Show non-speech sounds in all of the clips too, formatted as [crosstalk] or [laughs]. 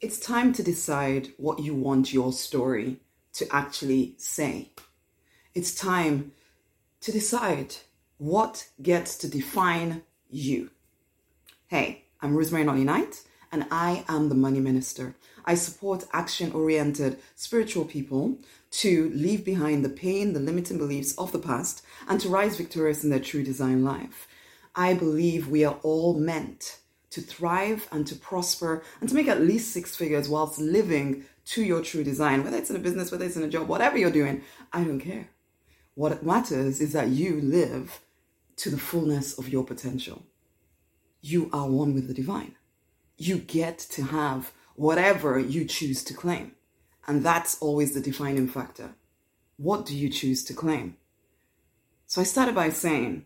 It's time to decide what you want your story to actually say. It's time to decide what gets to define you. Hey, I'm Rosemary Nonny Knight, and I am the Money Minister. I support action oriented spiritual people to leave behind the pain, the limiting beliefs of the past, and to rise victorious in their true design life. I believe we are all meant to thrive and to prosper and to make at least six figures whilst living to your true design, whether it's in a business, whether it's in a job, whatever you're doing, I don't care. What matters is that you live to the fullness of your potential. You are one with the divine. You get to have whatever you choose to claim. And that's always the defining factor. What do you choose to claim? So I started by saying,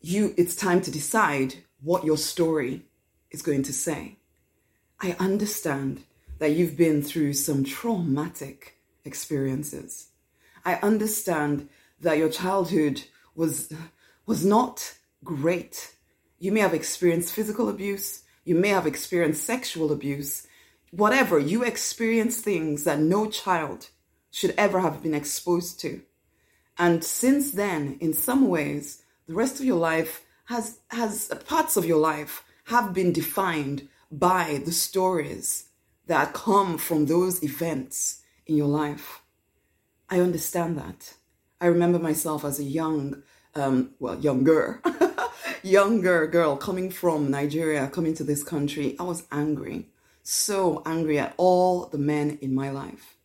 you it's time to decide what your story is going to say. I understand that you've been through some traumatic experiences. I understand that your childhood was was not great. You may have experienced physical abuse, you may have experienced sexual abuse, whatever, you experienced things that no child should ever have been exposed to. And since then, in some ways, the rest of your life has has parts of your life have been defined by the stories that come from those events in your life. I understand that. I remember myself as a young, um, well, younger, [laughs] younger girl coming from Nigeria, coming to this country. I was angry, so angry at all the men in my life.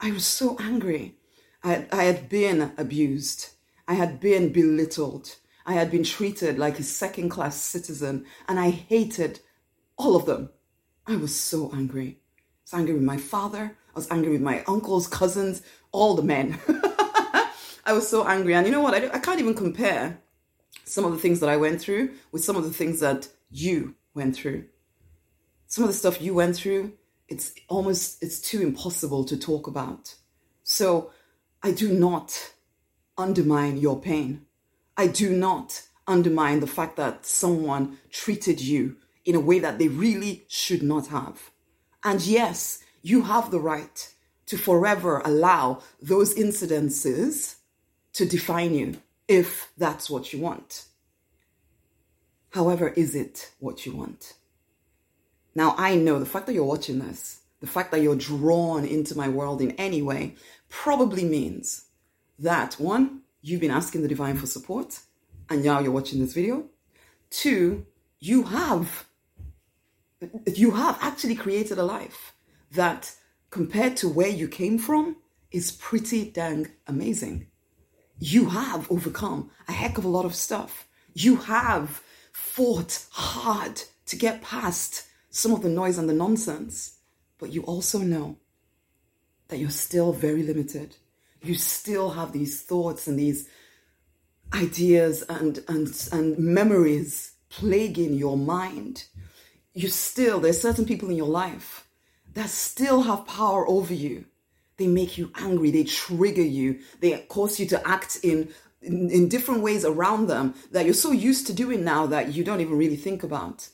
I was so angry. I, I had been abused. I had been belittled. I had been treated like a second class citizen and I hated all of them. I was so angry. I was angry with my father. I was angry with my uncles, cousins, all the men. [laughs] I was so angry. And you know what? I, I can't even compare some of the things that I went through with some of the things that you went through. Some of the stuff you went through, it's almost it's too impossible to talk about. So I do not undermine your pain. I do not undermine the fact that someone treated you in a way that they really should not have. And yes, you have the right to forever allow those incidences to define you if that's what you want. However, is it what you want? Now, I know the fact that you're watching this, the fact that you're drawn into my world in any way, probably means that one, you've been asking the divine for support and now you're watching this video. Two, you have you have actually created a life that compared to where you came from is pretty dang amazing. You have overcome a heck of a lot of stuff. You have fought hard to get past some of the noise and the nonsense, but you also know that you're still very limited you still have these thoughts and these ideas and, and, and memories plaguing your mind. You still, there's certain people in your life that still have power over you. They make you angry, they trigger you, they cause you to act in, in, in different ways around them that you're so used to doing now that you don't even really think about.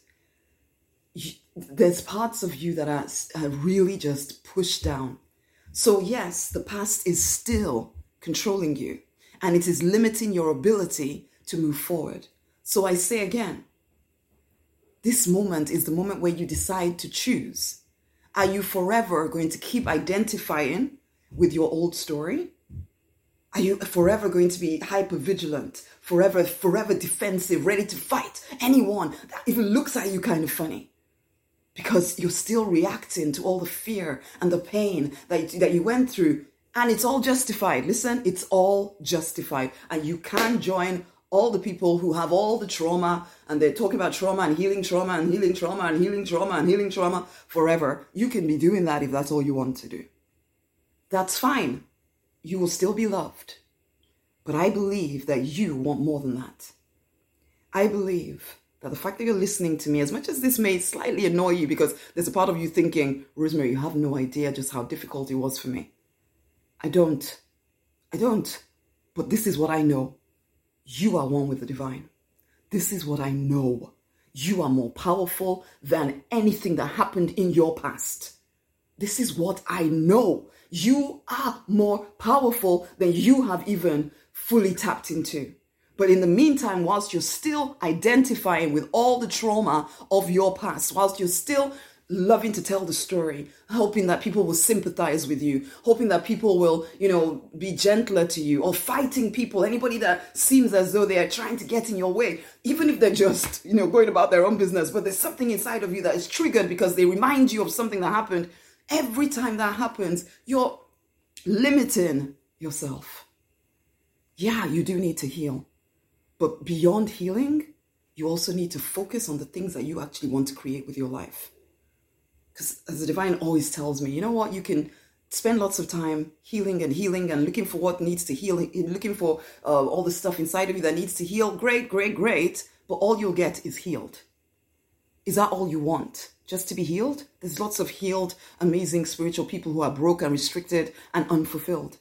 You, there's parts of you that are, are really just pushed down so, yes, the past is still controlling you and it is limiting your ability to move forward. So, I say again, this moment is the moment where you decide to choose. Are you forever going to keep identifying with your old story? Are you forever going to be hyper vigilant, forever, forever defensive, ready to fight anyone that even looks at you kind of funny? Because you're still reacting to all the fear and the pain that, that you went through. And it's all justified. Listen, it's all justified. And you can join all the people who have all the trauma and they're talking about trauma and healing trauma and healing trauma and healing trauma and healing trauma forever. You can be doing that if that's all you want to do. That's fine. You will still be loved. But I believe that you want more than that. I believe that the fact that you're listening to me, as much as this may slightly annoy you because there's a part of you thinking, Rosemary, you have no idea just how difficult it was for me. I don't. I don't. But this is what I know. You are one with the divine. This is what I know. you are more powerful than anything that happened in your past. This is what I know. You are more powerful than you have even fully tapped into. But in the meantime, whilst you're still identifying with all the trauma of your past, whilst you're still loving to tell the story, hoping that people will sympathize with you, hoping that people will, you know, be gentler to you, or fighting people, anybody that seems as though they are trying to get in your way, even if they're just, you know, going about their own business, but there's something inside of you that is triggered because they remind you of something that happened. Every time that happens, you're limiting yourself. Yeah, you do need to heal. But beyond healing, you also need to focus on the things that you actually want to create with your life. Because as the divine always tells me, you know what, you can spend lots of time healing and healing and looking for what needs to heal, looking for uh, all the stuff inside of you that needs to heal. Great, great, great. But all you'll get is healed. Is that all you want? Just to be healed? There's lots of healed, amazing spiritual people who are broken, restricted, and unfulfilled.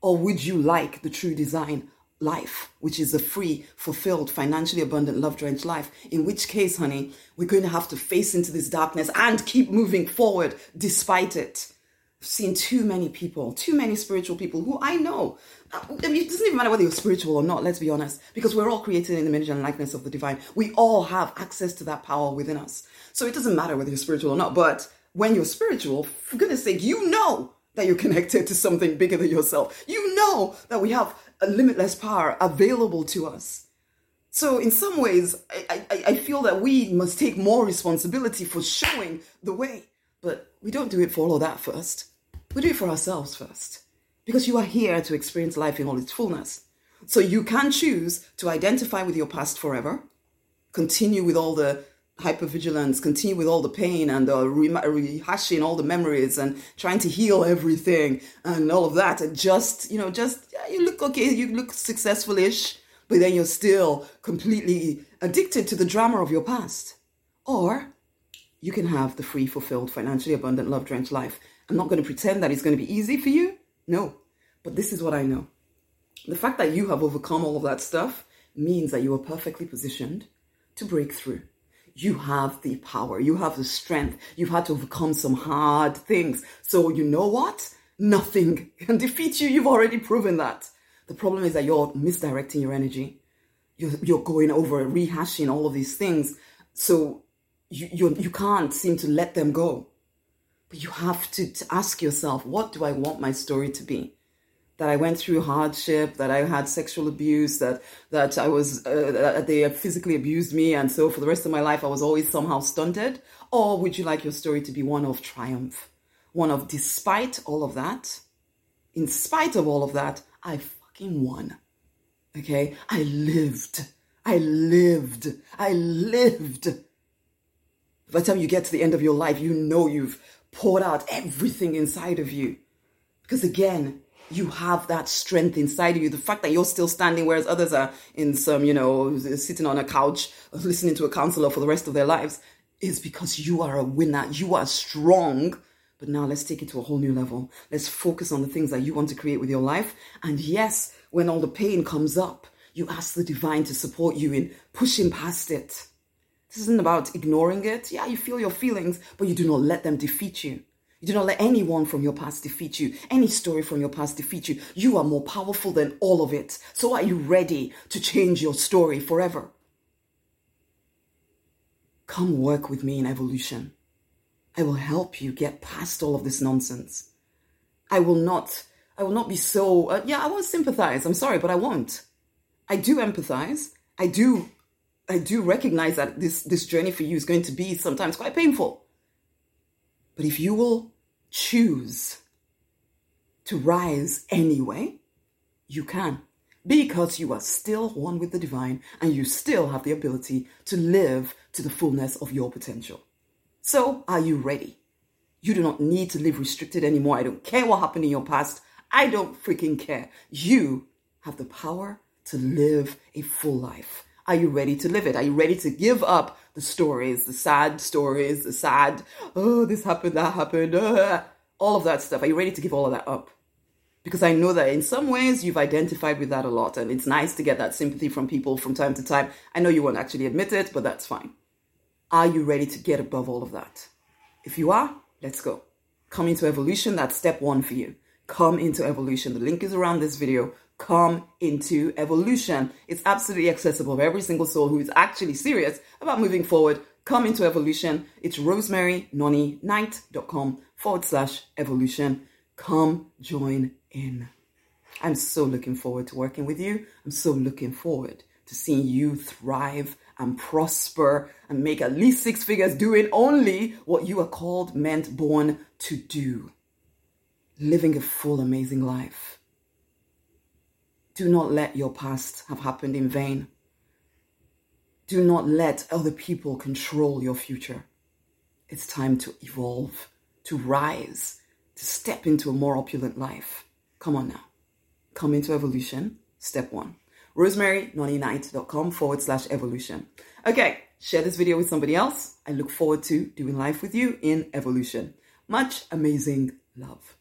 Or would you like the true design life, which is a free, fulfilled, financially abundant, love drenched life. In which case, honey, we're going to have to face into this darkness and keep moving forward despite it. I've seen too many people, too many spiritual people who I know. Uh, I mean, it doesn't even matter whether you're spiritual or not, let's be honest, because we're all created in the image and likeness of the divine. We all have access to that power within us. So it doesn't matter whether you're spiritual or not, but when you're spiritual, for goodness sake, you know that you're [laughs] connected to something bigger than yourself. You know that we have a limitless power available to us. So, in some ways, I, I, I, feel that we must take more responsibility for showing the way. But we don't do it for all of that first. We do it for ourselves first. Because you are here to experience life in all its fullness. So, you can choose to identify with your past forever, continue with all the hypervigilance, continue with all the pain and uh, rehashing all the memories and trying to heal everything and all of that. And just, you know, just, yeah, you look okay, you look successful-ish, but then you're still completely addicted to the drama of your past. Or you can have the free, fulfilled, financially abundant, love drenched life. I'm not going to pretend that it's going to be easy for you. No. But this is what I know. The fact that you have overcome all of that stuff means that you are perfectly positioned to break through you have the power, you have the strength, you've had to overcome some hard things. So, you know what? Nothing can [laughs] defeat you. You've already proven that. The problem is that you're misdirecting your energy. You're, you're going over, rehashing all of these things. So, you, you, you can't seem to let them go. But you have to, to ask yourself, what do I want my story to be? That I went through hardship, that I had sexual abuse, that that I was uh, that they physically abused me, and so for the rest of my life I was always somehow stunted? Or would you like your story to be one of triumph, one of despite all of that, in spite of all of that, I fucking won. Okay, I lived, I lived, I lived. By the time you get to the end of your life, you know you've poured out everything inside of you. Because again, you have that strength inside of you. The fact that you're still standing, whereas others are in some, you know, sitting on a couch listening to a counselor for the rest of their lives, is because you are a winner. You are strong. But now let's take it to a whole new level. Let's focus on the things that you want to create with your life. And yes, when all the pain comes up, you ask the divine to support you in pushing past it. This isn't about ignoring it. Yeah, you feel your feelings, but you do not let them defeat you. You do not let anyone from your past defeat you, any story from your past defeat you. You are more powerful than all of it. So are you ready to change your story forever? Come work with me in evolution. I will help you get past all of this nonsense. I will not, I will not be so, uh, yeah, I won't sympathize. I'm sorry, but I won't. I do empathize. I do, I do recognize that this, this journey for you is going to be sometimes quite painful. But if you will choose to rise anyway, you can. Because you are still one with the divine and you still have the ability to live to the fullness of your potential. So, are you ready? You do not need to live restricted anymore. I don't care what happened in your past. I don't freaking care. You have the power to live a full life. Are you ready to live it? Are you ready to give up the stories, the sad stories, the sad, oh, this happened, that happened, uh, all of that stuff? Are you ready to give all of that up? Because I know that in some ways you've identified with that a lot, and it's nice to get that sympathy from people from time to time. I know you won't actually admit it, but that's fine. Are you ready to get above all of that? If you are, let's go. Come into evolution. That's step one for you. Come into evolution. The link is around this video. Come into evolution. It's absolutely accessible for every single soul who is actually serious about moving forward. Come into evolution. It's rosemarynonnyknight.com forward slash evolution. Come join in. I'm so looking forward to working with you. I'm so looking forward to seeing you thrive and prosper and make at least six figures doing only what you are called, meant, born to do. Living a full, amazing life. Do not let your past have happened in vain. Do not let other people control your future. It's time to evolve, to rise, to step into a more opulent life. Come on now. Come into evolution. Step one rosemarynonnyknight.com forward slash evolution. Okay, share this video with somebody else. I look forward to doing life with you in evolution. Much amazing love.